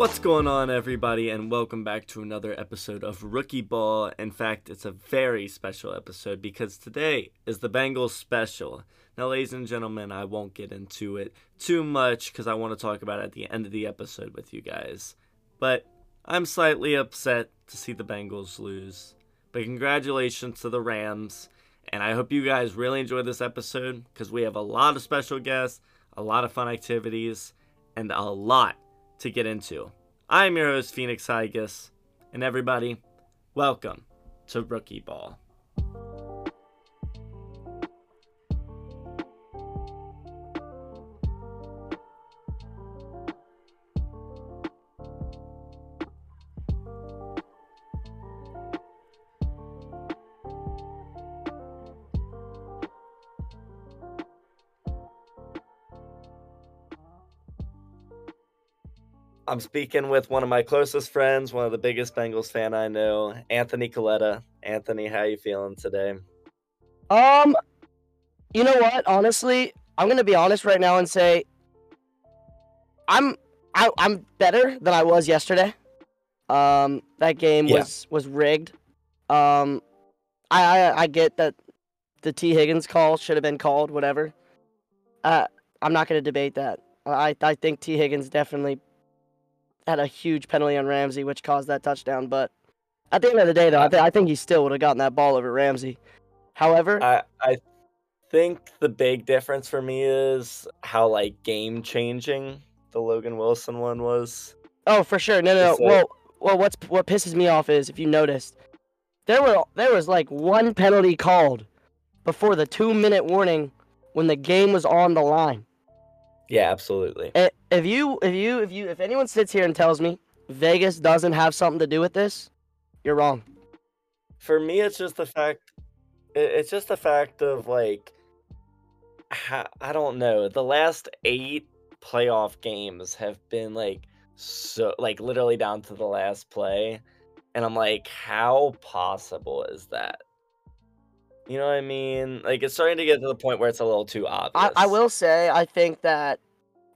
What's going on, everybody, and welcome back to another episode of Rookie Ball. In fact, it's a very special episode because today is the Bengals special. Now, ladies and gentlemen, I won't get into it too much because I want to talk about it at the end of the episode with you guys. But I'm slightly upset to see the Bengals lose. But congratulations to the Rams, and I hope you guys really enjoy this episode because we have a lot of special guests, a lot of fun activities, and a lot to get into. I'm your host, Phoenix Higas, and everybody, welcome to Rookie Ball. I'm speaking with one of my closest friends, one of the biggest Bengals fan I know, Anthony Coletta. Anthony, how you feeling today? Um, you know what? Honestly, I'm gonna be honest right now and say I'm I, I'm better than I was yesterday. Um, that game Yeah. was was rigged. Um, I, I I get that the Tee Higgins call should have been called, whatever. Uh, I'm not gonna debate that. I I think Tee Higgins definitely had a huge penalty on Ramsey, which caused that touchdown. But at the end of the day, though, I, th- I think he still would have gotten that ball over Ramsey. However, I I think the big difference for me is how like game changing the Logan Wilson one was. Oh, for sure. No, no, no. Well, well, what's what pisses me off is if you noticed, there were there was like one penalty called before the two minute warning when the game was on the line. Yeah, absolutely. If you, if you, if you, if anyone sits here and tells me Vegas doesn't have something to do with this, you're wrong. For me, it's just the fact. It's just the fact of like, I don't know. The last eight playoff games have been like so, like literally down to the last play, and I'm like, how possible is that? You know what I mean? Like, it's starting to get to the point where it's a little too obvious. I, I will say I think that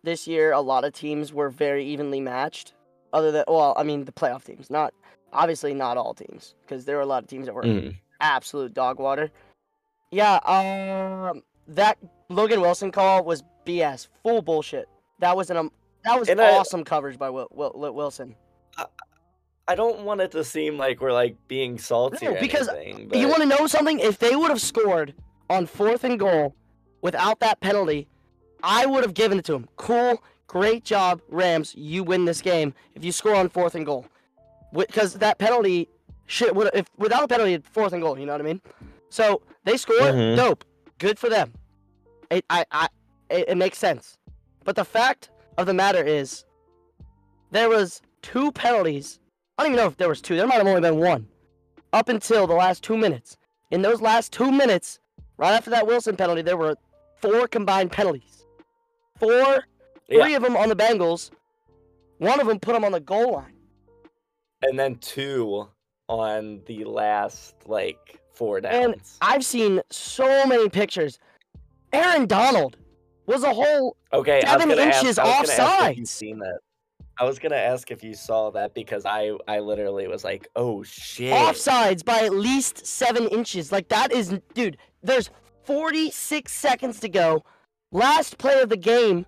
this year a lot of teams were very evenly matched. Other than well, I mean the playoff teams, not obviously not all teams because there were a lot of teams that were Mm. absolute dog water. Yeah, um, that Logan Wilson call was BS, full bullshit. That was an um, that was And I- awesome coverage by Wil- Wil- Wil- Wilson. I don't want it to seem like we're like being salty. No, or because anything, You want to know something? If they would have scored on fourth and goal without that penalty, I would have given it to them. Cool, great job, Rams. You win this game if you score on fourth and goal, because that penalty shit would if without a penalty, fourth and goal. You know what I mean? So they score, Mhm. dope, good for them. It I I it, it makes sense, but the fact of the matter is, there was two penalties. I don't even know if there was two. There might have only been one up until the last two minutes. In those last two minutes, right after that Wilson penalty, there were four combined penalties. Four, Yeah. three of them on the Bengals. One of them put them on the goal line. and then two on the last like four downs. And. I've seen so many pictures. Aaron Donald was a whole. okay, seven inches ask, gonna ask seen that. I was gonna ask if you saw that because I I literally was like, oh shit. offsides by at least seven inches. Like that is, dude. There's 46 seconds to go. Last play of the game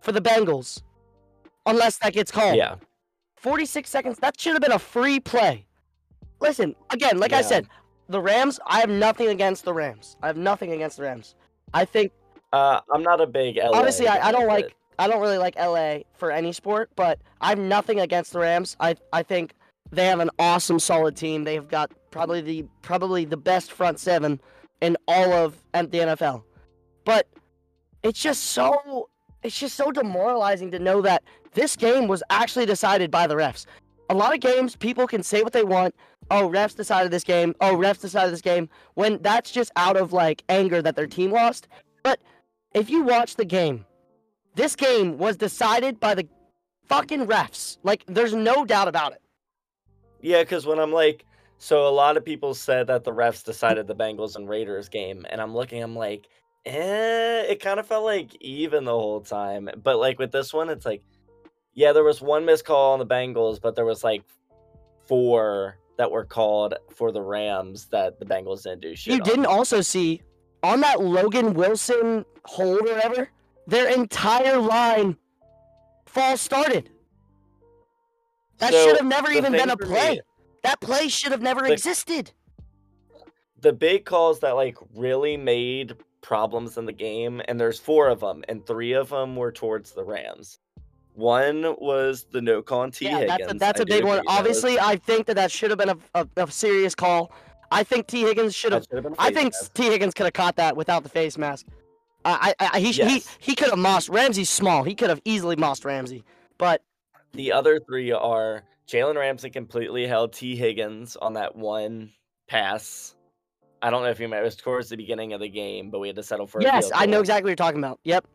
for the Bengals, unless that gets called. Yeah. 46 seconds. That should have been a free play. Listen, again, like I said, the Rams. I have nothing against the Rams. I have nothing against the Rams. I think Uh, I'm not a big LA. obviously I, I don't like I don't really like LA for any sport, but I have nothing against the Rams. I I think they have an awesome solid team. They've got probably the probably the best front seven in all of the NFL. But it's just so it's just so demoralizing to know that this game was actually decided by the refs. A lot of games people can say what they want. Oh, refs decided this game. Oh, refs decided this game when that's just out of like anger that their team lost. But if you watch the game, this game was decided by the fucking refs. Like, there's no doubt about it. Yeah, because when I'm like, so a lot of people said that the refs decided the Bengals and Raiders game, and I'm looking, I'm like, eh, it kind of felt like even the whole time. But like with this one, it's like, Yeah, there was one missed call on the Bengals, but there was like four that were called for the Rams that the Bengals didn't do shit. You on. didn't also see on that Logan Wilson hold or whatever, their entire line false started. That So, should have never even been a play. me- That play should have never The- existed. the big calls that like really made problems in the game, and there's four of them, and three of them were towards the Rams. One was the no call on T. yeah, Higgins. that's a, that's a big one. Obviously, I think that that should have been a, a, a serious call. I think Tee Higgins should have. should have been a I think. Tee Higgins could have caught that without the face mask. I, I, I he, sh he, he could have mossed Ramsey's small. He could have easily mossed Ramsey. But The other three are Jalen Ramsey completely held Tee Higgins on that one pass. I don't know if you remember, it was towards the beginning of the game, but we had to settle for yes, I know exactly what you're talking about. Yep.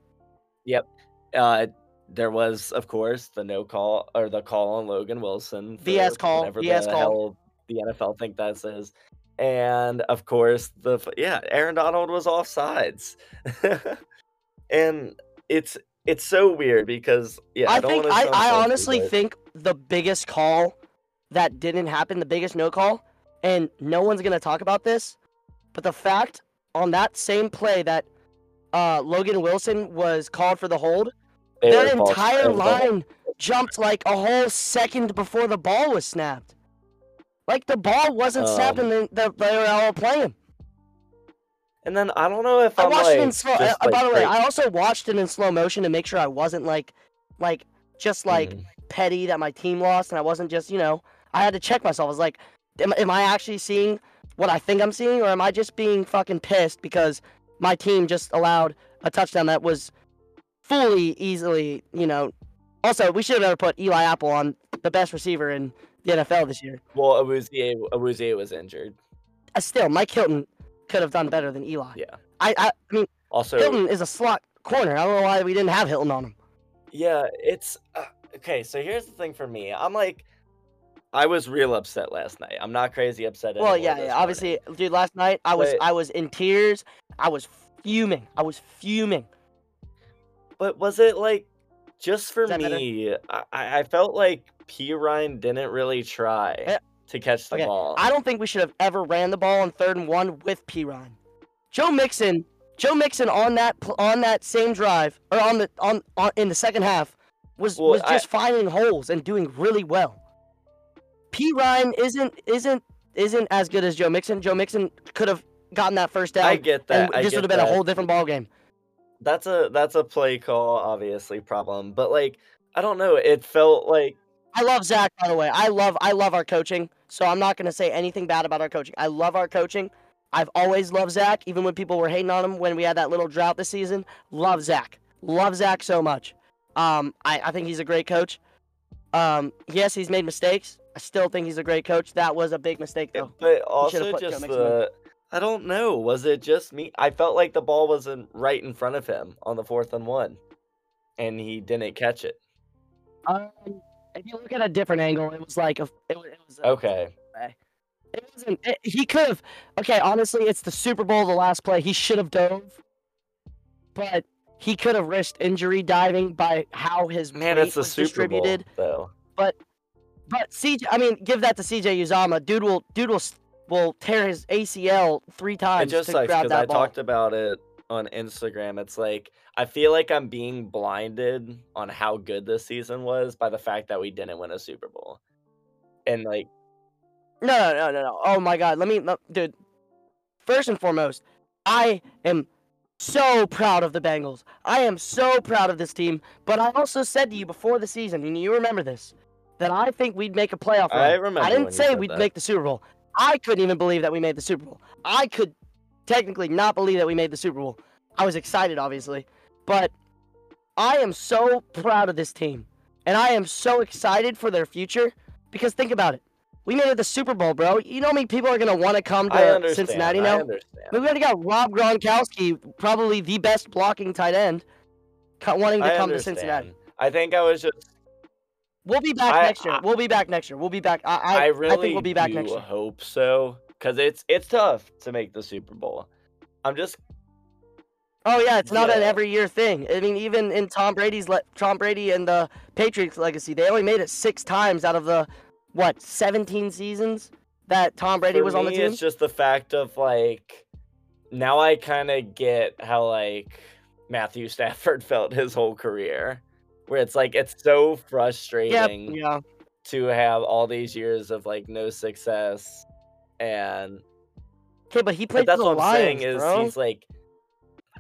Yep. Uh, there was, of course, the no call or the call on Logan Wilson. VS call, VS the call. the NFL think that is. And of course, the yeah, Aaron Donald was offsides, and it's it's so weird because yeah, I, I don't think I, I honestly but- think the biggest call that didn't happen, the biggest no call, and no one's gonna talk about this, but the fact on that same play that uh, Logan Wilson was called for the hold, their entire line jumped like a whole second before the ball was snapped. Like the ball wasn't snapped Um, and the, the, they were all playing. And then I don't know if I I'm watched like, it in slow. uh, by the way, I also watched it in slow motion to make sure I wasn't like, like just like Mhm. petty that my team lost, and I wasn't just you know I had to check myself. I was like, am, am I actually seeing what I think I'm seeing, or am I just being fucking pissed because my team just allowed a touchdown that was fully easily, you know. Also, we should have never put Eli Apple on the best receiver in the NFL this year. well, Awuzie Awuzie was injured. Uh, still, Mike Hilton could have done better than Eli. Yeah. I, I, I mean, Also, Hilton is a slot corner. I don't know why we didn't have Hilton on him. Yeah, it's uh, okay. So here's the thing for me. I'm like, I was real upset last night. I'm not crazy upset. Well, yeah, yeah. Obviously, dude, last night I was But- I was in tears. I was fuming. I was fuming. But was it like just for that me? I, I I felt like Perine didn't really try Eh, to catch the okay, ball. I don't think we should have ever ran the ball on third and one with Perine. Joe Mixon, Joe Mixon on that on that same drive or on the on, on in the second half was Well, was I- just finding holes and doing really well. Perine isn't isn't isn't as good as Joe Mixon. Joe Mixon could have gotten that first down. I get that. this would have been a whole different ball game. That's a that's a play call, obviously problem. But like, I don't know. It felt like I love Zach, by the way. I love I love our coaching. So I'm not gonna say anything bad about our coaching. I love our coaching. I've always loved Zach, even when people were hating on him when we had that little drought this season. Love Zach. Love Zach so much. Um, I, I think he's a great coach. Um, yes, he's made mistakes. I still think he's a great coach. That was a big mistake though. But also just the I don't know. Was it just me? I felt like the ball wasn't right in front of him on the fourth and one, and he didn't catch it. Um, if you look at a different angle, it was like a, it, was- it was a, Okay. It wasn't. It, he could have. Okay, honestly, it's the Super Bowl, the last play. He should have dove, but he could have risked injury diving by how his Man, it's the was Super distributed. Bowl, though. But but CJ, I mean, give that to CJ Uzomah. Dude will, dude will, will tear his ACL three times. It just sucks because I ball. talked about it on Instagram. It's like I feel like I'm being blinded on how good this season was by the fact that we didn't win a Super Bowl, and like No, no, no, no, no. Oh my God, let me, let- dude. First and foremost, I am so proud of the Bengals. I am so proud of this team. But I also said to you before the season, and you remember this, that I think we'd make a playoff run. I remember I didn't say we'd that. make the Super Bowl. I couldn't even believe that we made the Super Bowl. I could technically not believe that we made the Super Bowl. I was excited, obviously, but I am so proud of this team, and I am so excited for their future because think about it. We made it the Super Bowl, bro. You know how many people are gonna want to come to understand. Cincinnati I now? understand. I mean, we already got Rob Gronkowski, probably the best blocking tight end, wanting to I come to. Cincinnati. I think I was just. We'll be back I- next year. I- we'll be back next year. We'll be back. I, I, I, really think we'll be back next year. hope so because it's it's tough to make the Super Bowl. I'm just Oh yeah, it's not an every year thing. I mean, even in Tom Brady's le- Tom Brady and the Patriots legacy, they only made it six times out of the what 17 seasons that Tom Brady For was on the team. It's just the fact of like now I kind of get how like Matthew Stafford felt his whole career, where it's like it's so frustrating yeah. to have all these years of like no success, and Okay, but he but played that's for the what I'm Lions, saying is bro. he's like.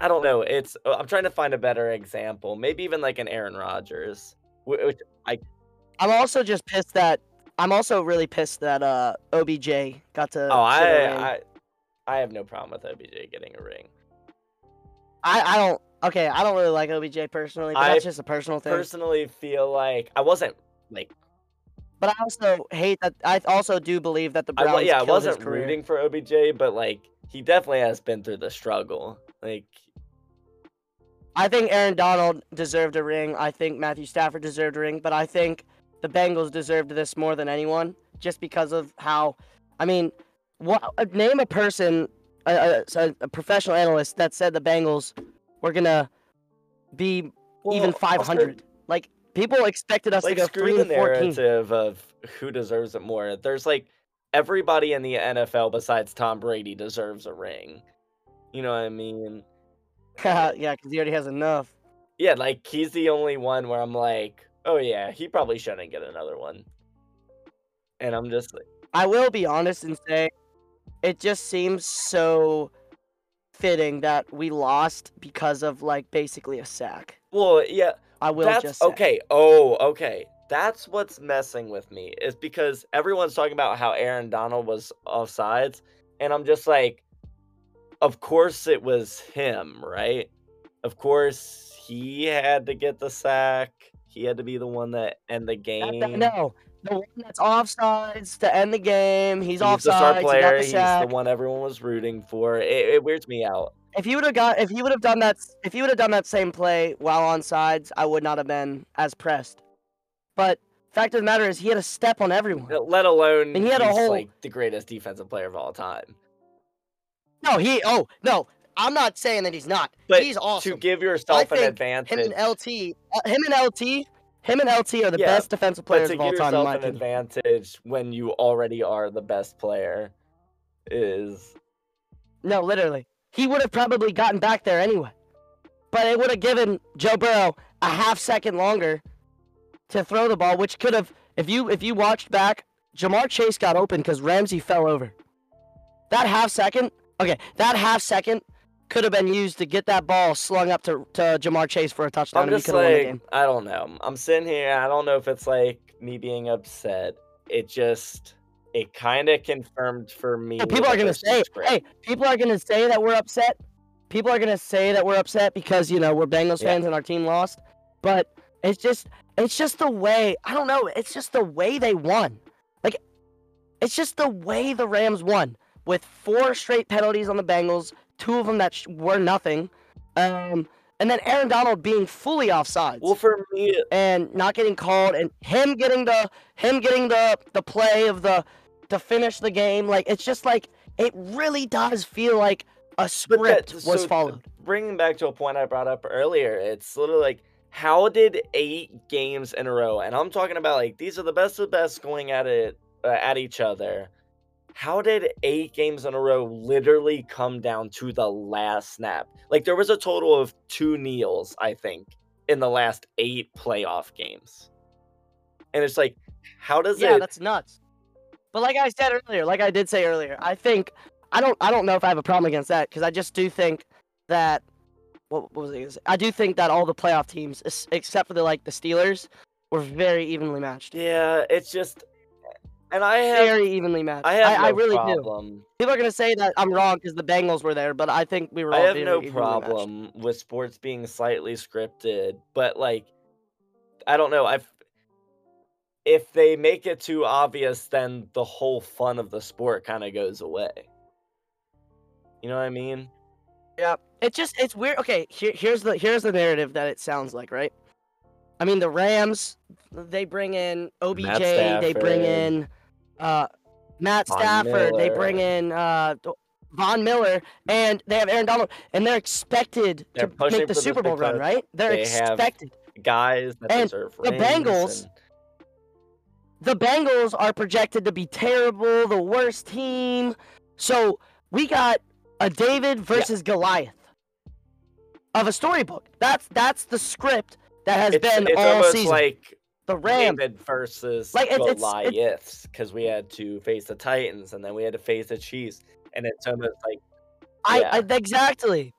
I don't know. It's uh, I'm trying to find a better example. Maybe even like an Aaron Rodgers. Which I I'm also just pissed that I'm also really pissed that uh OBJ got to. oh sit a ring. I I I have no problem with OBJ getting a ring. I I don't. Okay, I don't really like OBJ personally, but I that's just a personal thing. I personally feel like I wasn't like but I also hate that. I also do believe that the I, Browns. wa- yeah, I wasn't rooting for OBJ, but like he definitely has been through the struggle. Like I think Aaron Donald deserved a ring. I think Matthew Stafford deserved a ring, but I think the Bengals deserved this more than anyone, just because of how. I mean, what? Name a person, a, a, a professional analyst that said the Bengals were gonna be even well, 500. Like people expected us Like to go screw three the and 14. narrative of who deserves it more. There's like everybody in the NFL besides Tom Brady deserves a ring. You know what I mean? yeah, because he already has enough. Yeah, like he's the only one where I'm like, oh yeah, he probably shouldn't get another one. And I'm just like, I will be honest and say, it just seems so fitting that we lost because of like basically a sack. well, yeah, I will That's just say. okay. Oh, okay. That's what's messing with me is because everyone's talking about how Aaron Donald was offsides, and I'm just like, of course it was him, right? Of course he had to get the sack. He had to be the one that end the game. that- no, the one that's offsides to end the game. He's, He's the star offsides. He got player. the He's the one everyone was rooting for. It, it weirds me out. If you would have got, if you would have done that, if you would have done that same play while on sides, I would not have been as pressed. But fact of the matter is, he had a step on everyone. Let alone And he had a whole- like the greatest defensive player of all time. No, he. Oh no, I'm not saying that he's not. But he's awesome. To give yourself an think advantage. him and LT, uh, him and LT, him and LT are the Yeah, best defensive players of all time, in my an opinion. advantage when you already are the best player is No, literally, he would have probably gotten back there anyway. But it would have given Joe Burrow a half second longer to throw the ball, which could have, if you if you watched back, Ja'Marr Chase got open because Ramsey fell over. That half second, okay, that half second could have been used to get that ball slung up to, to Ja'Marr Chase for a touchdown, I'm and he just like game. I don't know. I'm sitting here. I don't know if it's like me being upset. It just it kind of confirmed for me. Well, people are gonna say, script- hey, people are gonna say that we're upset. People are gonna say that we're upset because you know we're Bengals Yeah. fans and our team lost. But it's just, it's just the way. I don't know. It's just the way they won. Like, it's just the way the Rams won with four straight penalties on the Bengals, two of them that sh- were nothing, um, and then Aaron Donald being fully offsides Well, for me, and not getting called and him getting the him getting the the play of the to finish the game like it's just like it really does feel like a script that- was so followed Bringing back to a point I brought up earlier, it's literally like, how did eight games in a row, and I'm talking about like these are the best of the best going at it uh, at each other. How did eight games in a row literally come down to the last snap? Like there was a total of two kneels, I think, in the last eight playoff games, and it's like, how does that yeah it? that's nuts but like i said earlier like i did say earlier i think i don't i don't know if i have a problem against that because i just do think that what, what was I gonna say? I do think that all the playoff teams, except for the like the Steelers, were very evenly matched. Yeah, it's just, and I have, Very evenly matched. I have no I, really do. problem. People are gonna say that I'm wrong because the Bengals were there, but I think we were. I all have no evenly matched. problem with sports being slightly scripted, but like, I don't know. I've if they make it too obvious, then the whole fun of the sport kind of goes away. You know what I mean? Yeah, it just it's weird. Okay, here, here's the here's the narrative that it sounds like, right? I mean, the Rams, they bring in OBJ, they bring in uh, Matt Von Stafford, they bring in uh, Von Miller and they have Aaron Donald, and they're expected They're to make the Super Bowl run, right? They're they expected. Guys that And the Bengals- and- the Bengals are projected to be terrible, the worst team. So we got a David versus Goliath of a storybook. That's that's the script that has it's, been it's all almost season. like the Rams. David versus Like, it's- Goliaths because we had to face the Titans and then we had to face the Chiefs, and it's almost like I, yeah. I exactly.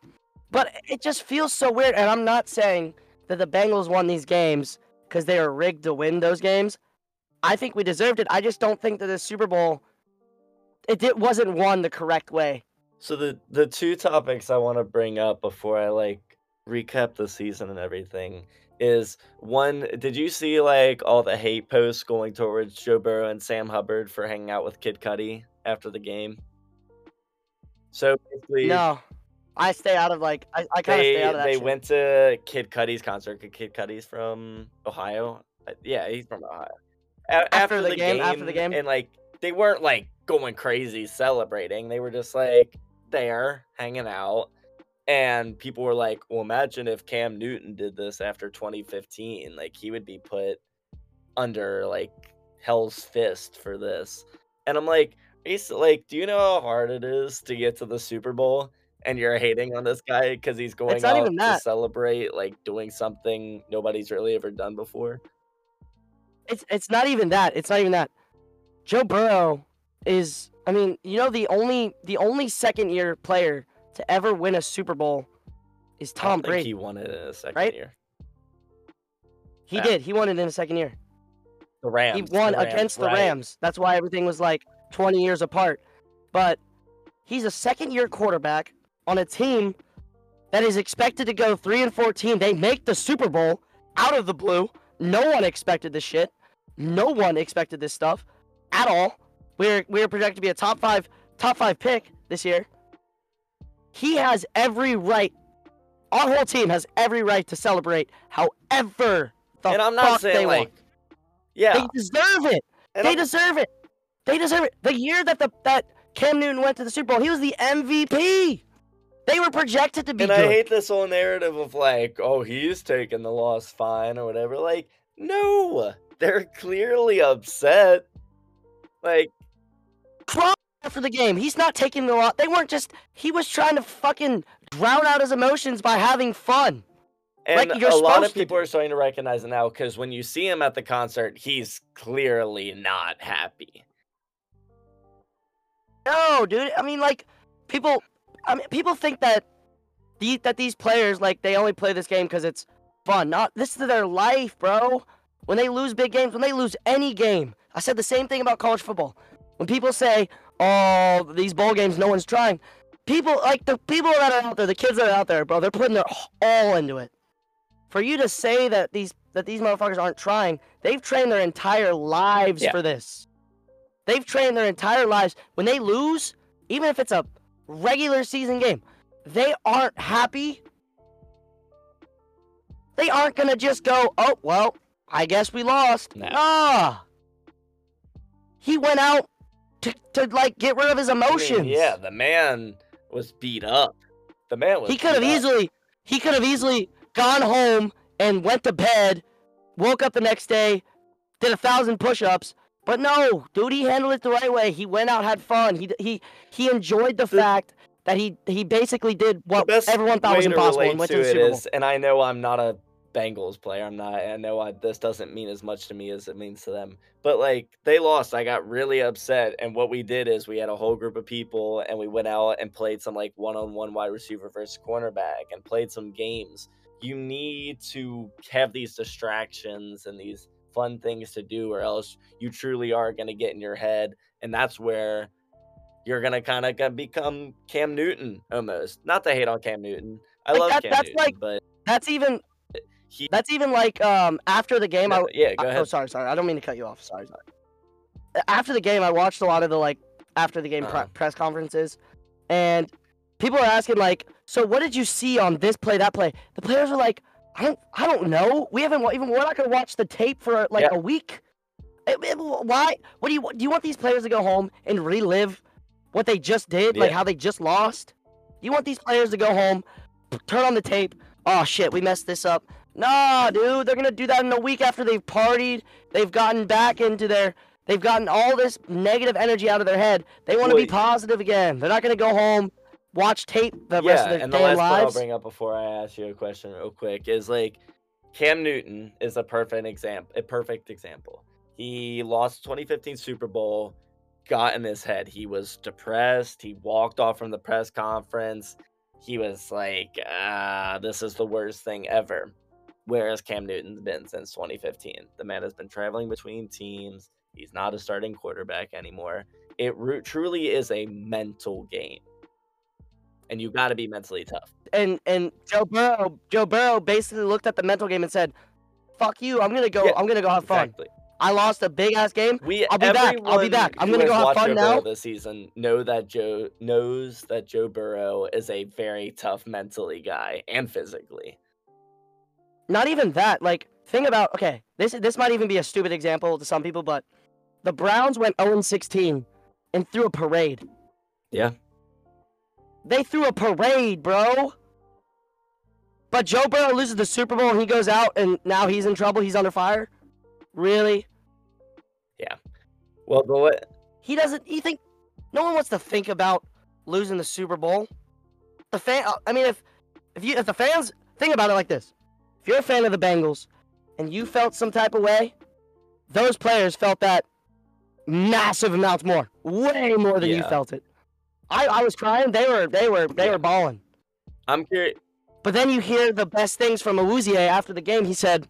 But it just feels so weird, and I'm not saying that the Bengals won these games because they were rigged to win those games. I think we deserved it. I just don't think that the Super Bowl it did, wasn't won the correct way. So the the two topics I want to bring up before I like recap the season and everything is one, did you see like all the hate posts going towards Joe Burrow and Sam Hubbard for hanging out with Kid Cudi after the game? So basically, No, I stay out of like I, I kind of they stay out of that. they shit. went to Kid Cudi's concert. Kid Cudi's from Ohio. Uh, Yeah, he's from Ohio. A- After the game- after the game? and like they weren't like going crazy celebrating. They were just like there hanging out. And people were like, "Well, imagine if Cam Newton did this after 2015. Like he would be put under like hell's fist for this." And I'm like, like, do you know how hard it is to get to the Super Bowl? And you're hating on this guy because he's going out to celebrate like doing something nobody's really ever done before. It's it's not even that. It's not even that. Joe Burrow is I mean, you know the only the only second year player to ever win a Super Bowl is Tom Brady. he won it in a second right? year. He Yeah. did. He won it in the second year. The Rams. He the won Rams, against the right. Rams. That's why everything was like 20 years apart. But he's a second year quarterback on a team that is expected to go 3 and 14. They make the Super Bowl out of the blue. No one expected this shit. No one expected this stuff at all. We're we're projected to be a top 5 top 5 pick this year. He has every right. Our whole team has every right to celebrate however the And I'm not fuck they saying want. yeah, They deserve it. and they I'm- deserve it. They deserve it. The year that the that Cam Newton went to the Super Bowl, he was the MVP. They were projected to be and good. I hate this whole narrative of like, oh, he's taking the loss fine or whatever. Like, no, they're clearly upset. Like, Cry after the game. He's not taking the lot. They weren't just. He was trying to fucking drown out his emotions by having fun. and Like, a lot of to people are starting to recognize it now because when you see him at the concert, he's clearly not happy. No, dude. I mean, like, people. I mean, people think that the that these players like they only play this game because it's fun. Not this is their life, bro. When they lose big games, when they lose any game, I said the same thing about college football. When people say, "Oh, these bowl games, no one's trying," people like the people that are out there, the kids that are out there, bro, they're putting their all into it. For you to say that these that these motherfuckers aren't trying, they've trained their entire lives Yeah. for this. They've trained their entire lives. When they lose, even if it's a regular season game, they aren't happy. They aren't gonna just go, oh well, I guess we lost. No. Nah. He went out to, to like get rid of his I mean, emotions. yeah, the man was beat up. The man was. He could have easily he could have easily gone home and went to bed, woke up the next day, did a thousand push-ups. But no, dude, he handled it the right way. He went out, had fun. He he he enjoyed the, The- fact that he he basically did what everyone thought was impossible and went to, to the Super Bowl. is, and I know I'm not a Bengals player. I'm not. I know I, this doesn't mean as much to me as it means to them. But like they lost, I got really upset. And what we did is we had a whole group of people, and we went out and played some like one-on-one wide receiver versus cornerback, and played some games. You need to have these distractions and these fun things to do, or else you truly are going to get in your head, and that's where you're gonna kind of become Cam Newton almost. Not to hate on Cam Newton. I Like, love that- Cam that's Newton, like- but That's even he. that's even like um after the game. I, yeah, go I- ahead. Oh, sorry, sorry. I don't mean to cut you off. Sorry, sorry. After the game, I watched a lot of the like after the game Uh-huh. press conferences, and people are asking like, "So what did you see on this play, that play?" The players are like, "I don't, I don't know. We haven't even. We're not gonna watch the tape for like Yeah. a week. Why? What do you do? You want these players to go home and relive what they just did, like how they just lost. You want these players to go home, turn on the tape. Oh shit, we messed this up. Nah, dude, they're gonna do that in a week after they've partied. They've gotten back into their. They've gotten all this negative energy out of their head. They want to be positive again. They're not gonna go home, watch tape the rest of yeah, their and the last point I'll bring up before I ask you a question real quick is like Cam Newton is a perfect example. A perfect example. He lost 2015 Super Bowl, got in his head. He was depressed. He walked off from the press conference. He was like, "Ah, this is the worst thing ever." Whereas Cam Newton's been since 2015. The man has been traveling between teams. He's not a starting quarterback anymore. It ru- truly is a mental game and you got to be mentally tough. and and Joe Burrow, Joe Burrow basically looked at the mental game and said, "Fuck you! I'm gonna go. Yeah, I'm gonna go have fun. Exactly. I lost a big ass game. We I'll be back, I'll be back. I'm gonna go have fun Joe Burrow now. this season know that Joe knows that Joe Burrow is a very tough mentally guy and physically. Not even that. Like, think about. Okay, this this might even be a stupid example to some people, but the Browns went 0 16 and threw a parade. Yeah. They threw a parade, bro. But Joe Burrow loses the Super Bowl and he goes out and now he's in trouble. He's under fire. Really? Yeah. Well, the way, He doesn't. You think no one wants to think about losing the Super Bowl? The fan. I mean, if if you if the fans think about it like this, if you're a fan of the Bengals and you felt some type of way, those players felt that massive amounts more, way more than you felt it. I I was crying. They were they were they Yeah. were balling. I'm curious. But then you hear the best things from Awuzie after the game. He said,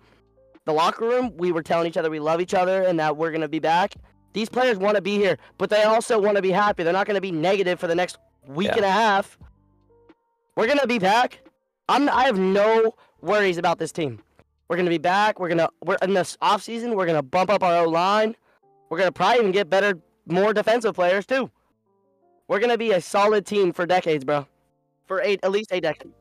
"The locker room, we were telling each other we love each other and that we're gonna be back. These players want to be here, but they also want to be happy. They're not gonna be negative for the next week Yeah. and a half. We're gonna be back. I'm. I have no worries about this team. We're gonna be back. We're gonna. We're in this off season. We're gonna bump up our O line. We're gonna probably even get better, more defensive players too. We're gonna be a solid team for decades, bro. For eight, at least eight decades.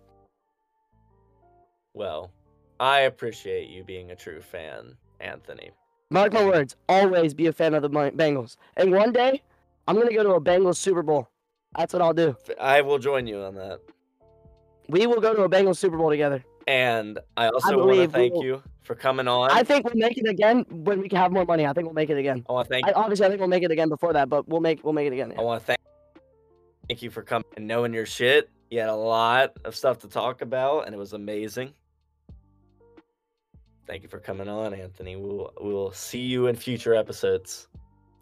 Well, I appreciate you being a true fan, Anthony. Mark my words, always be a fan of the Bengals. And one day, I'm gonna go to a Bengals Super Bowl. That's what I'll do. I will join you on that. We will go to a Bengals Super Bowl together. And I also want to thank will- you for coming on. I think we'll make it again when we can have more money. I think we'll make it again. I want to thank I, obviously, I think we'll make it again before that, but we'll make we'll make it again. I want to thank thank you for coming and knowing your shit. You had a lot of stuff to talk about, and it was amazing. Thank you for coming on, Anthony. We'll we'll see you in future episodes.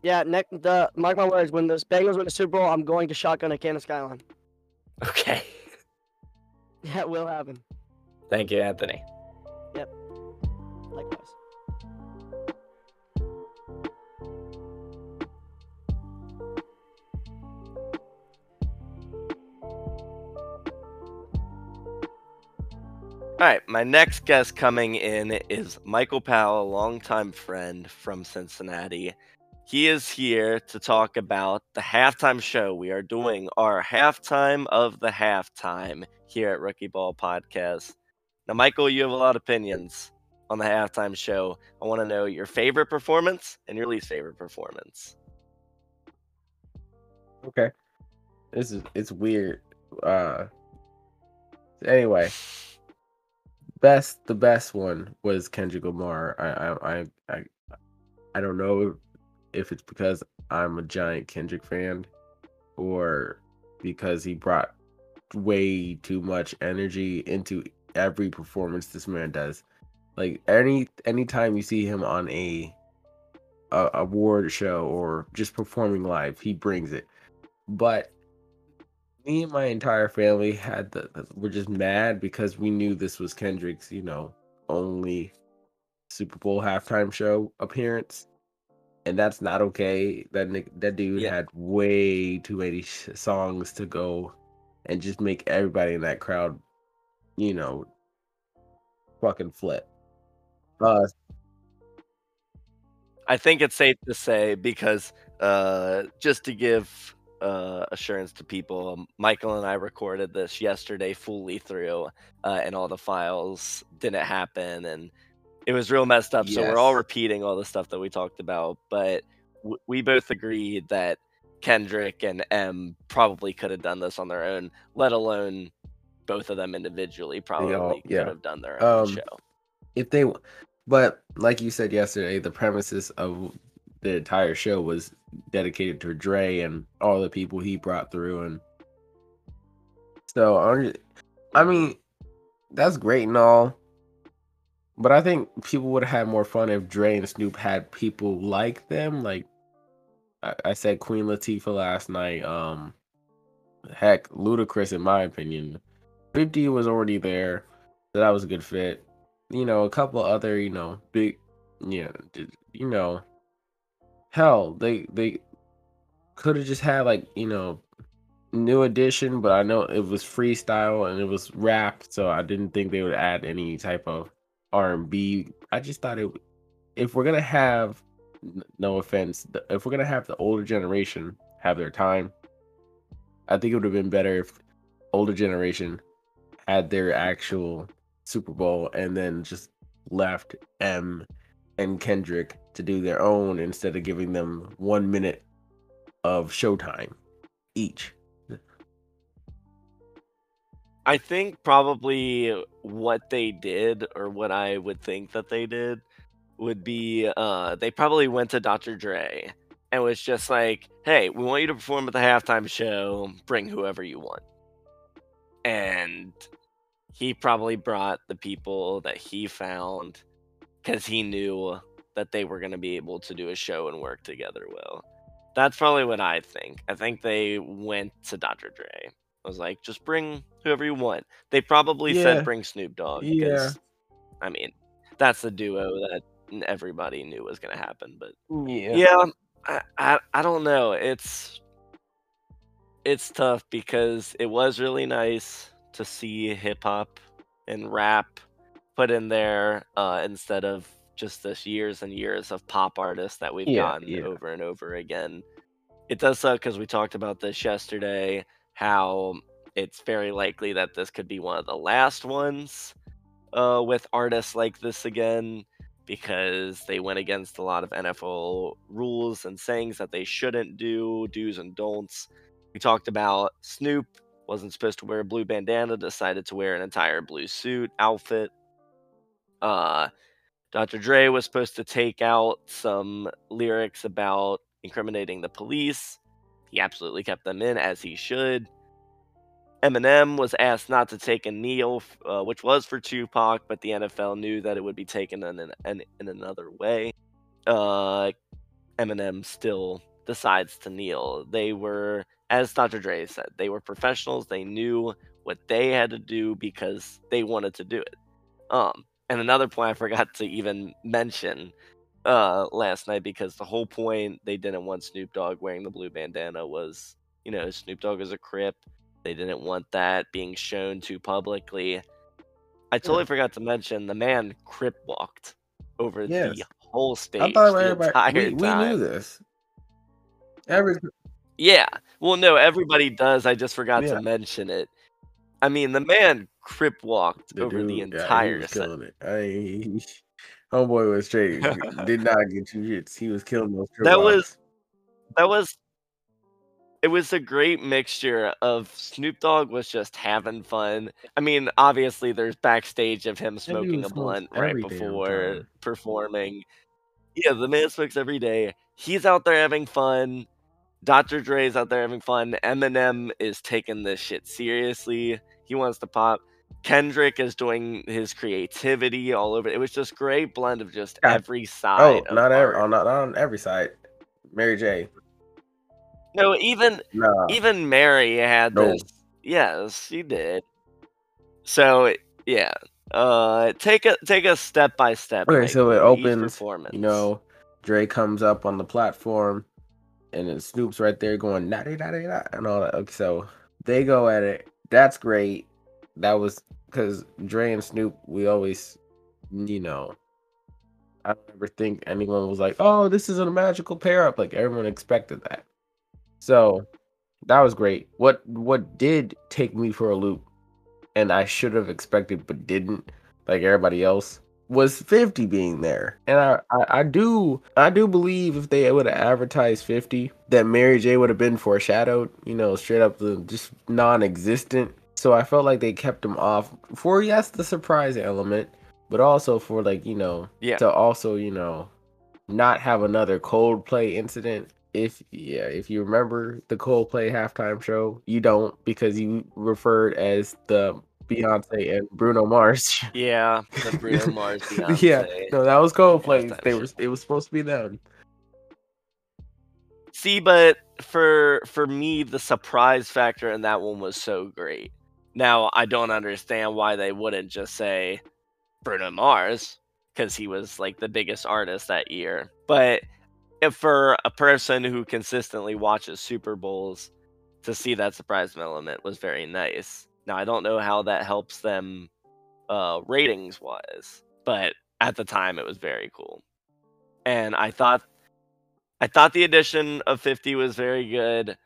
Yeah, next, the mark my words. When the Bengals win the Super Bowl, I'm going to shotgun a can of Skyline. Okay. Yeah, it will happen. Thank you, Anthony. Yep. Likewise. All right, my next guest coming in is Michael Powell, a longtime friend from Cincinnati. He is here to talk about the halftime show. We are doing our halftime of the halftime here at Rookie Ball Podcast. Now, Michael, you have a lot of opinions on the halftime show. I want to know your favorite performance and your least favorite performance. Okay. This is it's weird. Uh anyway. Best the best one was Kendrick Lamar. I I I I, I don't know if it's because I'm a giant Kendrick fan or because he brought way too much energy into every performance this man does. Like any anytime you see him on a, a award show or just performing live, he brings it but me and my entire family had the were just mad because we knew this was Kendrick's, you know, only Super Bowl halftime show appearance, and that's not okay. That that dude Yeah. had way too many sh- songs to go, and just make everybody in that crowd, you know, fucking flip. Uh, I think it's safe to say because uh, just to give uh, assurance to people, um, Michael and I recorded this yesterday fully through, uh, and all the files didn't happen, and it was real messed up. So we're all repeating all the stuff that we talked about, but w- we both agreed that Kendrick and M probably could have done this on their own, let alone both of them individually probably yeah. could have done their own Um, show. if they but like you said yesterday the premises of the entire show was dedicated to Dre and all the people he brought through and so I'm I mean that's great and all but I think people would have had more fun if Dre and Snoop had people like them like I, I said Queen Latifah last night um heck Ludacris in my opinion 50 was already there so that was a good fit you know, a couple other, you know, big, yeah, you know, hell, they they could have just had like, you know, new edition, but I know it was freestyle and it was rap, so I didn't think they would add any type of R and B. I just thought it, if we're gonna have, no offense, if we're gonna have the older generation have their time, I think it would have been better if older generation had their actual Super Bowl and then just left M and Kendrick to do their own instead of giving them one minute of showtime each. I think probably what they did, or what I would think that they did, would be uh, they probably went to Dr. Dre and was just like, "Hey, we want you to perform at the halftime show. Bring whoever you want." And he probably brought the people that he found because he knew that they were going to be able to do a show and work together well. That's probably what I think. I think they went to Dr. Dre. I was like, just bring whoever you want. They probably Yeah. said bring Snoop Dogg. Yeah. I mean, that's the duo that everybody knew was going to happen. But Yeah. yeah, I, I, I don't know. It's it's tough because it was really nice to see hip hop and rap put in there uh, instead of just this years and years of pop artists that we've Yeah, gotten yeah. over and over again. It does suck because we talked about this yesterday. How it's very likely that this could be one of the last ones uh, with artists like this again because they went against a lot of NFL rules and sayings that they shouldn't do, do's and don'ts. We talked about Snoop wasn't supposed to wear a blue bandana, decided to wear an entire blue suit outfit. Uh, Dr. Dre was supposed to take out some lyrics about incriminating the police. He absolutely kept them in, as he should. Eminem was asked not to take a kneel, uh, which was for Tupac, but the NFL knew that it would be taken in, in, in another way. Uh, Eminem still decides to kneel. They were, as Dr. Dre said, they were professionals. They knew what they had to do because they wanted to do it. Um, and another point I forgot to even mention uh, last night because the whole point they didn't want Snoop Dogg wearing the blue bandana was, you know, Snoop Dogg is a Crip. They didn't want that being shown too publicly. I totally forgot to mention the man Crip walked over Yes. the whole stage. I thought the everybody entire we, we knew this. Every Yeah. Well, no, everybody does. I just forgot Yeah. to mention it. I mean, the man Crip walked the over the dude, yeah, he entire set. killing it. I homeboy was straight. did not get two hits. He was killing those. That was- That was. It was a great mixture of Snoop Dogg was just having fun. I mean, obviously, there's backstage of him smoking a blunt right before performing. Yeah, the man smokes every day. He's out there having fun. Dr. Dre's out there having fun. Eminem is taking this shit seriously. He wants to pop. Kendrick is doing his creativity all over. It was just great blend of just Yeah. every Oh, side. of not every, oh, not, not on every side. Mary J. No, even Nah, even Mary had No. this. Yes, she did. So yeah, uh, take a take a step by step. Okay, so it opens, you know, Dre comes up on the platform, and then Snoop's right there going da da da da and all that. Okay, so they go at it. That's great. That was because Dre and Snoop, we always, you know, I don't ever think anyone was like, "Oh, this is a magical pair up." Like everyone expected that. So that was great. What what did take me for a loop, and I should have expected but didn't, like everybody else, was 50 being there. And I, I, I do I do believe if they would have advertised 50, that Mary J would have been foreshadowed, you know, straight up the just non existent. So I felt like they kept him off for yes, the surprise element, but also for like, you know, Yeah. to also, you know, not have another Coldplay incident. If yeah, if you remember the Coldplay halftime show, you don't because you referred as the Beyonce and Bruno Mars. Yeah, the Bruno Mars. Beyonce. yeah, no, that was Coldplay. They were it was supposed to be them. See, but for for me, the surprise factor in that one was so great. Now I don't understand why they wouldn't just say Bruno Mars because he was like the biggest artist that year. But if for a person who consistently watches Super Bowls, to see that surprise element was very nice. Now I don't know how that helps them uh, ratings wise, but at the time it was very cool. And I thought I thought the addition of 50 was very good.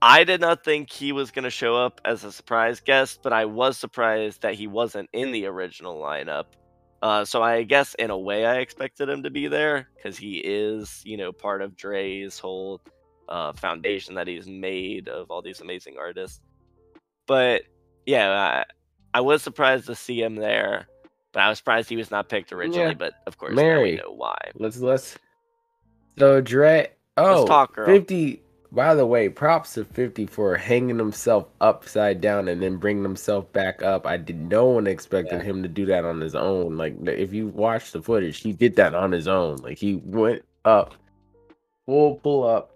I did not think he was going to show up as a surprise guest, but I was surprised that he wasn't in the original lineup. Uh, so I guess in a way I expected him to be there because he is, you know, part of Dre's whole uh, foundation that he's made of all these amazing artists. But yeah, I, I was surprised to see him there, but I was surprised he was not picked originally. Yeah. But of course, now we Mary. know why. Let's let's so Dre oh talk, girl. 50 by the way, props to 50 for hanging himself upside down and then bringing himself back up. I did no one expected Yeah. him to do that on his own. Like if you watch the footage, he did that on his own. Like he went up, full pull up,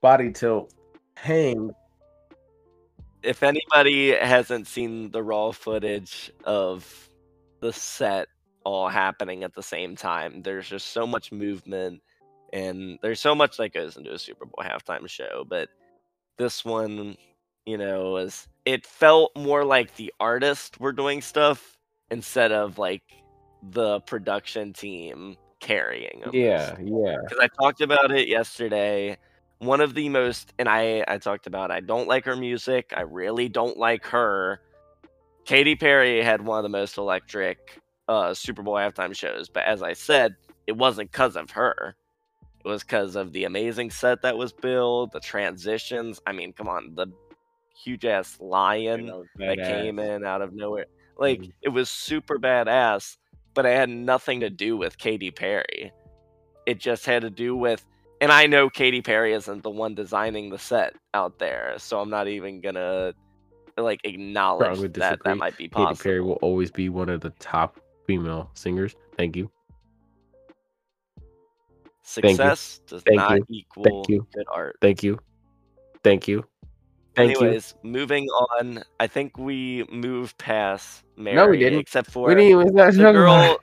body tilt, hang. If anybody hasn't seen the raw footage of the set all happening at the same time, there's just so much movement and there's so much that goes into a Super Bowl halftime show. But this one, you know, was it felt more like the artists were doing stuff instead of like the production team carrying them. Yeah, yeah. because I talked about it yesterday. One of the most, and I I talked about I don't like her music. I really don't like her. Katy Perry had one of the most electric uh, Super Bowl halftime shows, but as I said, it wasn't because of her. It was because of the amazing set that was built, the transitions. I mean, come on, the huge ass lion that came in out of nowhere. Like Mhm. it was super badass, but it had nothing to do with Katy Perry. It just had to do with and I know Katy Perry isn't the one designing the set out there, so I'm not even gonna like acknowledge that disagree. that might be possible. Katy. Perry will always be one of the top female singers. Thank you. you. Success does Thank not you. equal you. good art. Thank you. Thank you. Thank you. Anyways, moving on. I think we moved past Mary, No, we didn't. except for We didn't even the girl.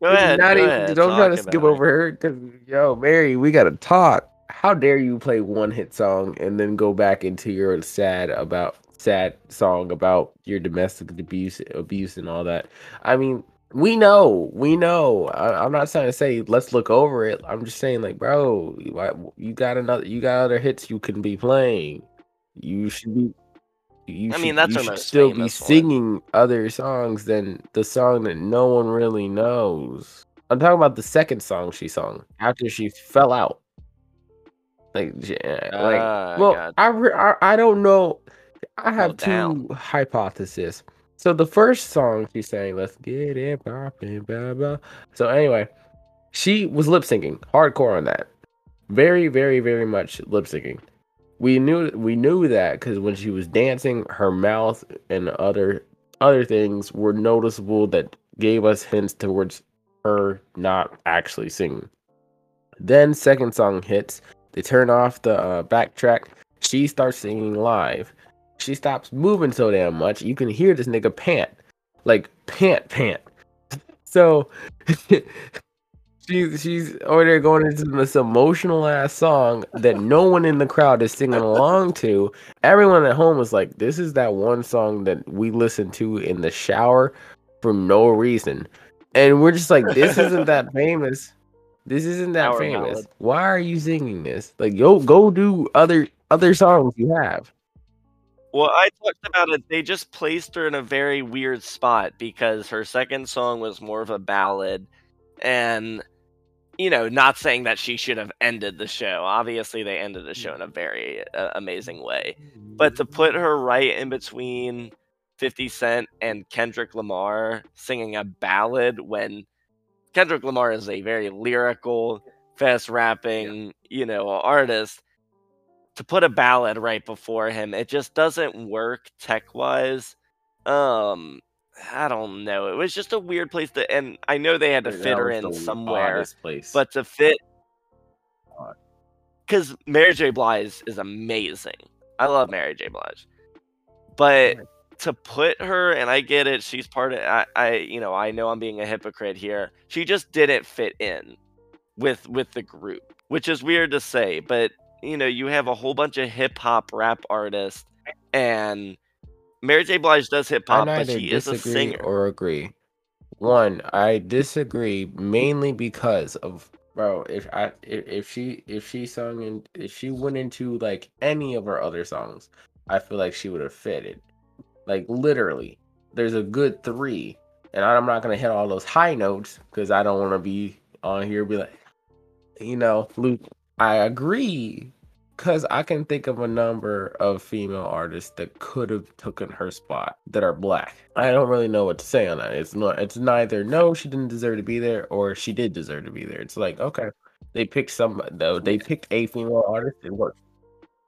Go ahead. not go even- ahead, don't try to skip about it. over her because yo, Mary, we gotta talk. How dare you play one hit song and then go back into your sad about sad song about your domestic abuse abuse and all that? I mean, we know, we know. I, I'm not trying to say let's look over it. I'm just saying like, bro, you got another, you got other hits you can be playing. You should be. You I should, mean, that's you should still be famous one. singing other songs than the song that no one really knows. I'm talking about the second song she sung after she fell out. Like, yeah, like, Ah, well. I, re- I I don't know. I have two hypotheses. So the first song she sang, "Let's Get It Poppin'," blah blah. So anyway, she was lip syncing hardcore on that. Very, very, very much lip syncing. We knew we knew that because when she was dancing, her mouth and other other things were noticeable that gave us hints towards her not actually singing. Then second song hits. They turn off the uh, backtrack. She starts singing live. She stops moving so damn much. You can hear this nigga pant, like pant, pant. So she's she's over there going into this emotional ass song that no one in the crowd is singing along to. Everyone at home was like, "This is that one song that we listen to in the shower for no reason," and we're just like, "This isn't that famous." This isn't that famous. Why are you singing this? Like, yo, go do other other songs you have. Well, I talked about it. They just placed her in a very weird spot because her second song was more of a ballad. And, you know, not saying that she should have ended the show. Obviously, they ended the show in a very uh, amazing way. But to put her right in between 50 Cent and Kendrick Lamar singing a ballad when Kendrick Lamar is a very lyrical, fast rapping, you know, artist to put a ballad right before him, it just doesn't work tech wise. Um, I don't know. It was just a weird place to, and I know they had to That fit her in somewhere, place. but to fit, because Mary J. Blige is amazing. I love Mary J. Blige, but to put her, and I get it, she's part of. I, I, you know, I know I'm being a hypocrite here. She just didn't fit in with with the group, which is weird to say, but you know, you have a whole bunch of hip hop rap artists, and Mary J. Blige does hip hop, but she is a singer. or agree. One, I disagree mainly because of bro. If I if, if she if she sung and if she went into like any of her other songs, I feel like she would have fitted. Like literally, there's a good three, and I'm not gonna hit all those high notes because I don't want to be on here and be like, you know, Luke. I agree because I can think of a number of female artists that could have taken her spot that are black. I don't really know what to say on that. It's not. It's neither no, she didn't deserve to be there, or she did deserve to be there. It's like okay, they picked some. Though they picked a female artist. It worked,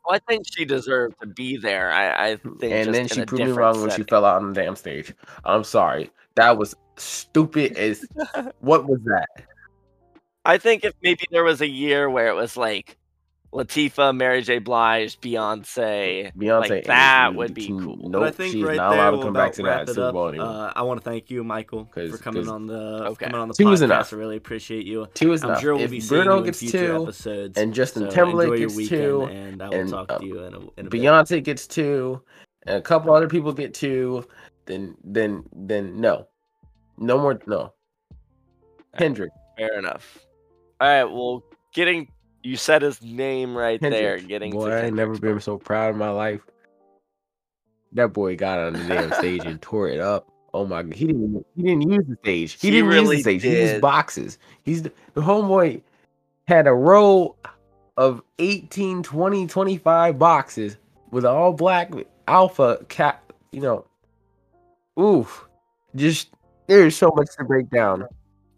Well, I think she deserved to be there. I, I think, and then she proved me wrong when she fell out on the damn stage. I'm sorry. That was stupid as. what was that? I think if maybe there was a year where it was like Latifah, Mary J. Blige, Beyonce, Beyonce like that would be cool. Nope, but I think she's right not there allowed to come back to that Super. Bowl anymore. Uh, I want to thank you, Michael, for 'Cause- coming 'cause- on the Okay. coming on the Two was podcast. enough. I really appreciate you. Two is I'm enough. sure we'll if be seeing Bruno you in gets future two, episodes. and Justin so Timberlake gets Weeknd, two, and I will and, talk uh, to you in a, in a bit. Beyonce gets two, and a couple other people get two, then then then no, no more no. Kendrick, Fair enough. All right. Well, getting you said his name right there. Getting boy, I ain't never been so proud of my life. That boy got on the damn stage and tore it up. Oh my god, he didn't he didn't use the stage. He, He didn't really use the stage. He used boxes. He's the, the homeboy had a row of 18, 20, 25 boxes with all black alpha cap, you know. Oof. Just there's so much to break down.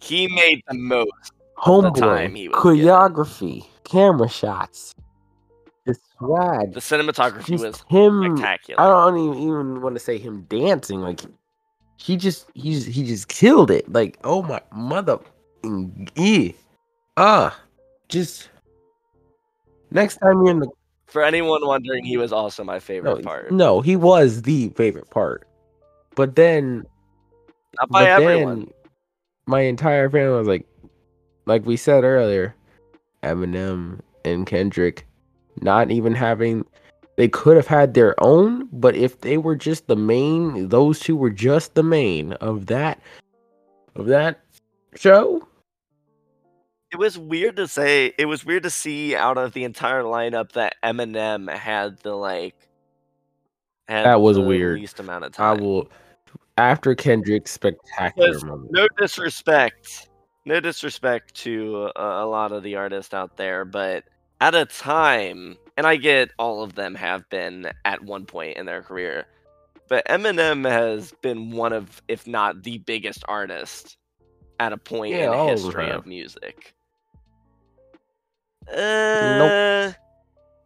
He made the most. Homeboy, time he was getting. choreography, camera shots, the swag, The cinematography just was him. spectacular. I don't even, even want to say him dancing. Like he just he's he just killed it. Like oh my mother, ah, just next time you're in the For anyone wondering, he was also my no favorite part. no he was the favorite part, but then Not by everyone. then my entire family was like, like we said earlier, Eminem and Kendrick not even having. They could have had their own, but if they were just the main, those two were just the main of that of that show. It was weird to say. It was weird to see out of the entire lineup that Eminem had the like. Had That was the weird. Least amount of I time. will after Kendrick's spectacular moment. no disrespect, no disrespect to a, a lot of the artists out there, but at a time, and I get all of them have been at one point in their career, but Eminem has been one of, if not the biggest artist at a point Yeah, in the history have. of music. Uh,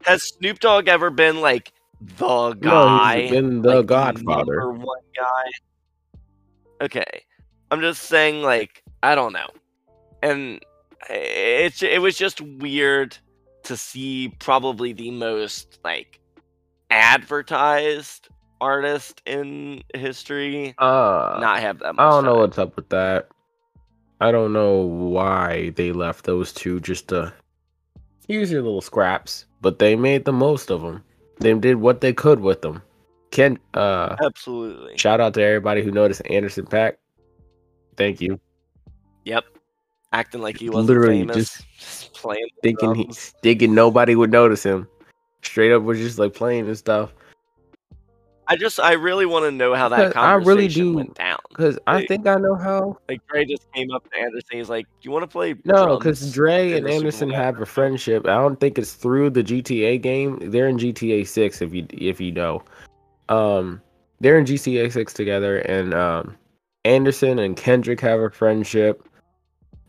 Has Snoop Dogg ever been like the guy? No, he's been the like, Godfather. number one guy. Okay, I'm just saying, like, I don't know, and it's it was just weird to see probably the most like advertised artist in history Uh, not have that much. I don't know time. what's up with that. I don't know why they left those two just to use your little scraps, but they made the most of them. They did what they could with them. Ken, uh, Absolutely. shout out to everybody who noticed Anderson .Paak. Thank you. Yep. Acting like he wasn't Literally famous, just just playing Thinking he, thinking nobody would notice him. Straight up was just like playing and stuff. I just I really want to know how that Because I conversation really do- went down. Because I think I know how. Like Dre just came up to Anderson. He's like, "Do you want to play?" No, because Dre and Anderson have a friendship. I don't think it's through the GTA game. They're in GTA Six, if you if you know. Um, they're in GTA Six together, and um, Anderson and Kendrick have a friendship.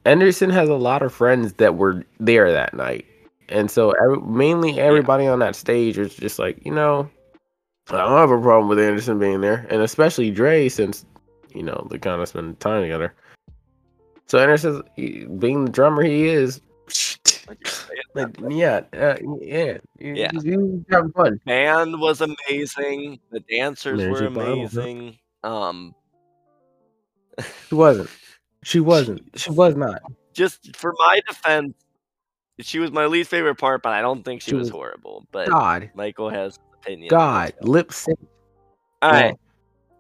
Anderson has a lot of friends that were there that night, and so every, mainly everybody on that stage was just like, you know, I don't have a problem with Anderson being there, and especially Dre, since you know they kind of spend time together. So Anderson, being the drummer he is, like, yeah, uh, yeah, Yeah. he's having fun. band was amazing. The dancers There's were your Bible, amazing. Um, She wasn't. She wasn't. She was not. just for my defense, she was my least favorite part, but I don't think she She was was- horrible. But God, Michael has an opinion. God, lip sync. All right.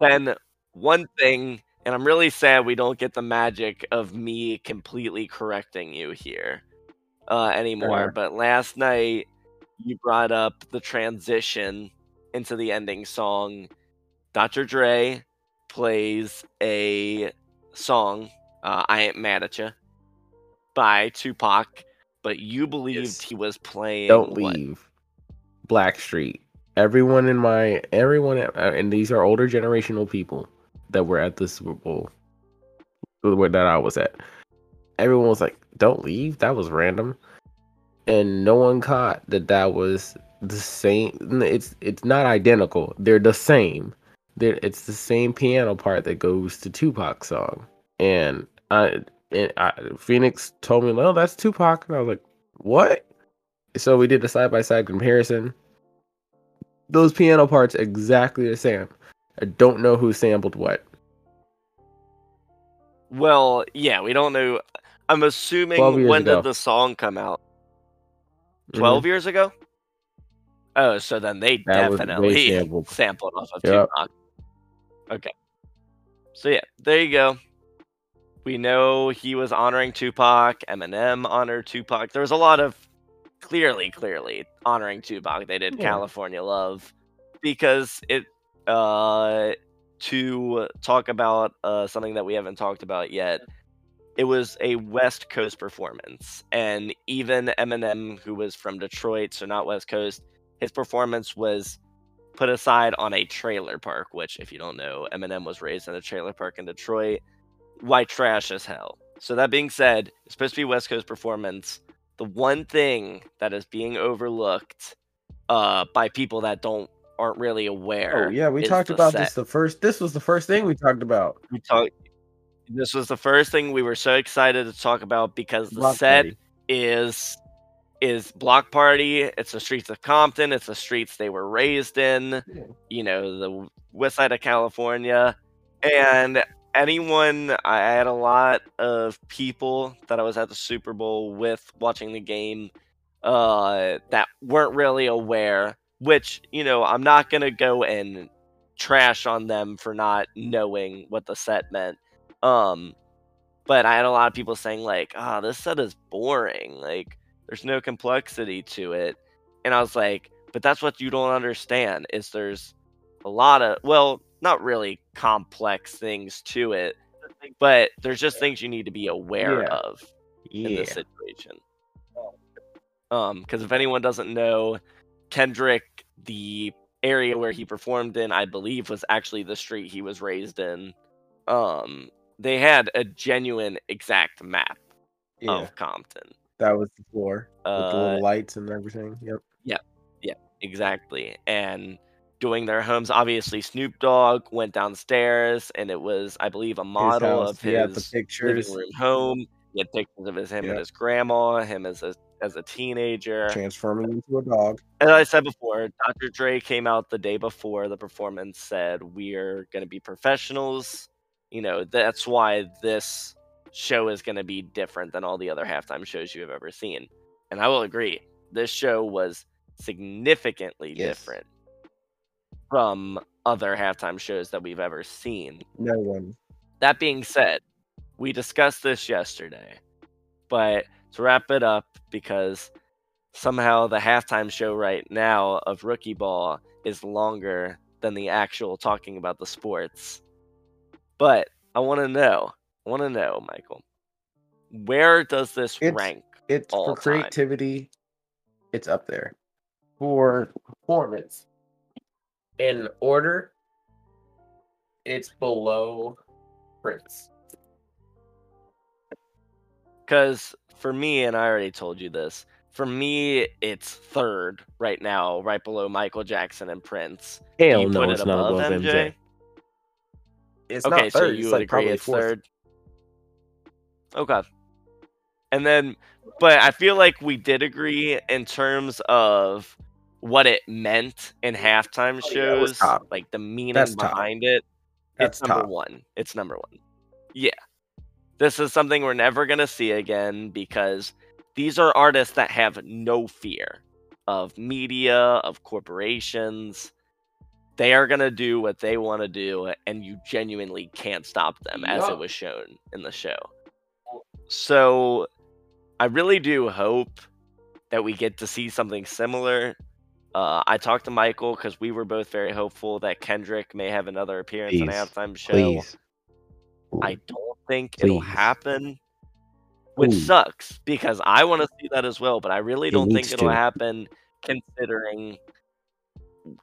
Then one thing, and I'm really sad we don't get the magic of me completely correcting you here uh, anymore. Sure. But last night you brought up the transition into the ending song. Dr. Dre plays a song, uh, "I Ain't Mad at You" by Tupac, but you believed Yes. he was playing. Don't what? leave. Blackstreet. Everyone in my everyone at- uh, and these are older generational people that were at the Super Bowl that I was at. Everyone was like, "Don't leave." That was random, and no one caught that that was the same. It's it's not identical. They're the same. They're, it's the same piano part that goes to Tupac's song, and I and I, Phoenix told me, "No, that's Tupac," and I was like, "What?" So we did a side by side comparison. Those piano parts exactly the same. I don't know who sampled what. Well, yeah, we don't know. I'm assuming when ago. did the song come out? Mhm. 12 years ago? Oh, so then they That definitely sampled. sampled off of Yep. Tupac. Okay. So yeah, there you go. We know he was honoring Tupac. Eminem honored Tupac. There was a lot of clearly, clearly honoring Tupac. They did Yeah. California Love because it uh to talk about uh something that we haven't talked about yet. It was a West Coast performance, and even Eminem, who was from Detroit, so not West Coast, his performance was put aside on a trailer park. Which, if you don't know, Eminem was raised in a trailer park in Detroit. White trash as hell. So that being said, it's supposed to be West Coast performance. The one thing that is being overlooked uh, by people that don't aren't really aware. Oh yeah, we talked about set. this the first. This was the first thing we talked about. We talked. This was the first thing we were so excited to talk about because the Block set party. is is Block Party. It's the streets of Compton. It's the streets they were raised in. Yeah. You know, the west side of California. And anyone, I had a lot of people that I was at the Super Bowl with watching the game uh, that weren't really aware. Which you know, I'm not gonna go and trash on them for not knowing what the set meant. Um, but I had a lot of people saying like, "Ah, this set is boring. Like, there's no complexity to it." And I was like, "But that's what you don't understand. Is there's a lot of well, not really complex things to it, but there's just things you need to be aware Yeah. of in Yeah. this situation. Um, because if anyone doesn't know, Kendrick, the area where he performed in, I believe, was actually the street he was raised in. Um, they had a genuine exact map Yeah. of Compton. That was the floor with the Uh, little lights and everything. Yep. Yep. Yeah, exactly. And doing their homes, obviously, Snoop Dogg went downstairs, and it was, I believe, a model house, of had the his pictures. living room home. He had pictures of his him and his grandma, him as a as a teenager. transforming into a dog. As I said before, Dr. Dre came out the day before the performance, said, We're going to be professionals. You know, that's why this show is going to be different than all the other halftime shows you have ever seen. And I will agree, this show was significantly Yes. different from other halftime shows that we've ever seen. No one. That being said, we discussed this yesterday, but to wrap it up, because somehow the halftime show right now of Rookie Ball is longer than the actual talking about the sports. But I want to know, I want to know, Michael, where does this It's- rank? It's for time. creativity. It's up there. For performance, in order, it's below Prince. Because for me, and I already told you this, for me, it's third right now, right below Michael Jackson and Prince. Hell you no, put it's it not above above MJ. MJ? It's okay, not so you it's would like agree probably it's fourth. third. Okay. And then, but I feel like we did agree in terms of what it meant in halftime Oh, yeah, shows, like the meaning That's top. behind it. That's it's number top. one. It's number one. Yeah. This is something we're never going to see again because these are artists that have no fear of media, of corporations. They are going to do what they want to do, and you genuinely can't stop them, as it was shown in the show. So I really do hope that we get to see something similar. Uh, I talked to Michael because we were both very hopeful that Kendrick may have another appearance Please. halftime show. Please. I don't think it'll happen, which Ooh. sucks because I want to see that as well. But I really don't think it'll to. happen, considering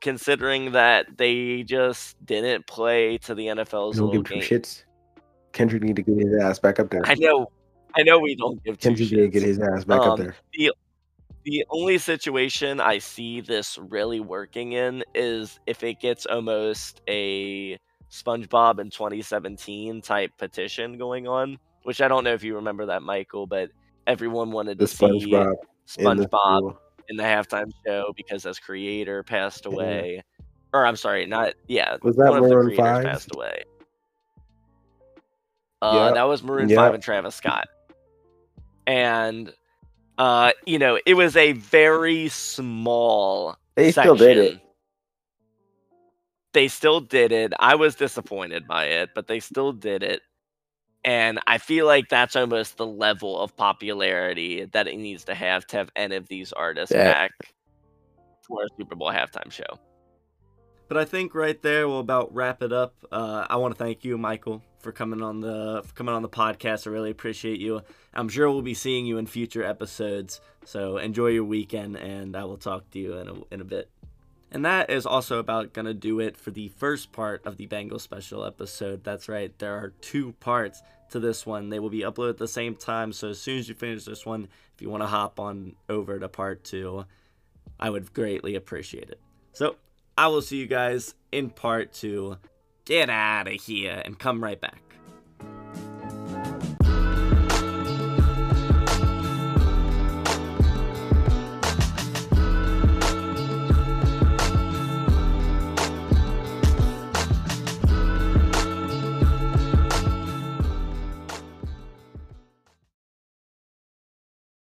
considering that they just didn't play to the NFL's little give game. shits. Kendrick need to get his ass back up there. I know, I know, we don't give two Kendrick need to get his ass back up Um, there. The only situation I see this really working in is if it gets almost a SpongeBob in 2017 type petition going on, which I don't know if you remember that, Michael, but everyone wanted The to see SpongeBob. in the SpongeBob in the halftime show because his creator passed Yeah. away. Or I'm sorry, not yeah. Was that one of the Maroon creators 5? passed away. Uh, Yep. that was Maroon Yep. Five and Travis Scott, and uh, you know, it was a very small. They still did it. They still did it. I was disappointed by it, but they still did it. And I feel like that's almost the level of popularity that it needs to have to have any of these artists back for a Super Bowl halftime show. But I think right there we'll about wrap it up. Uh, I want to thank you, Michael, for coming on the coming on the podcast. I really appreciate you. I'm sure we'll be seeing you in future episodes. So enjoy your weekend, and I will talk to you in a, in a bit. And that is also about gonna do it for the first part of the Bengal special episode. That's right, there are two parts to this one. They will be uploaded at the same time. So as soon as you finish this one, if you want to hop on over to part two, I would greatly appreciate it. So I will see you guys in part two. Get out of here and come right back.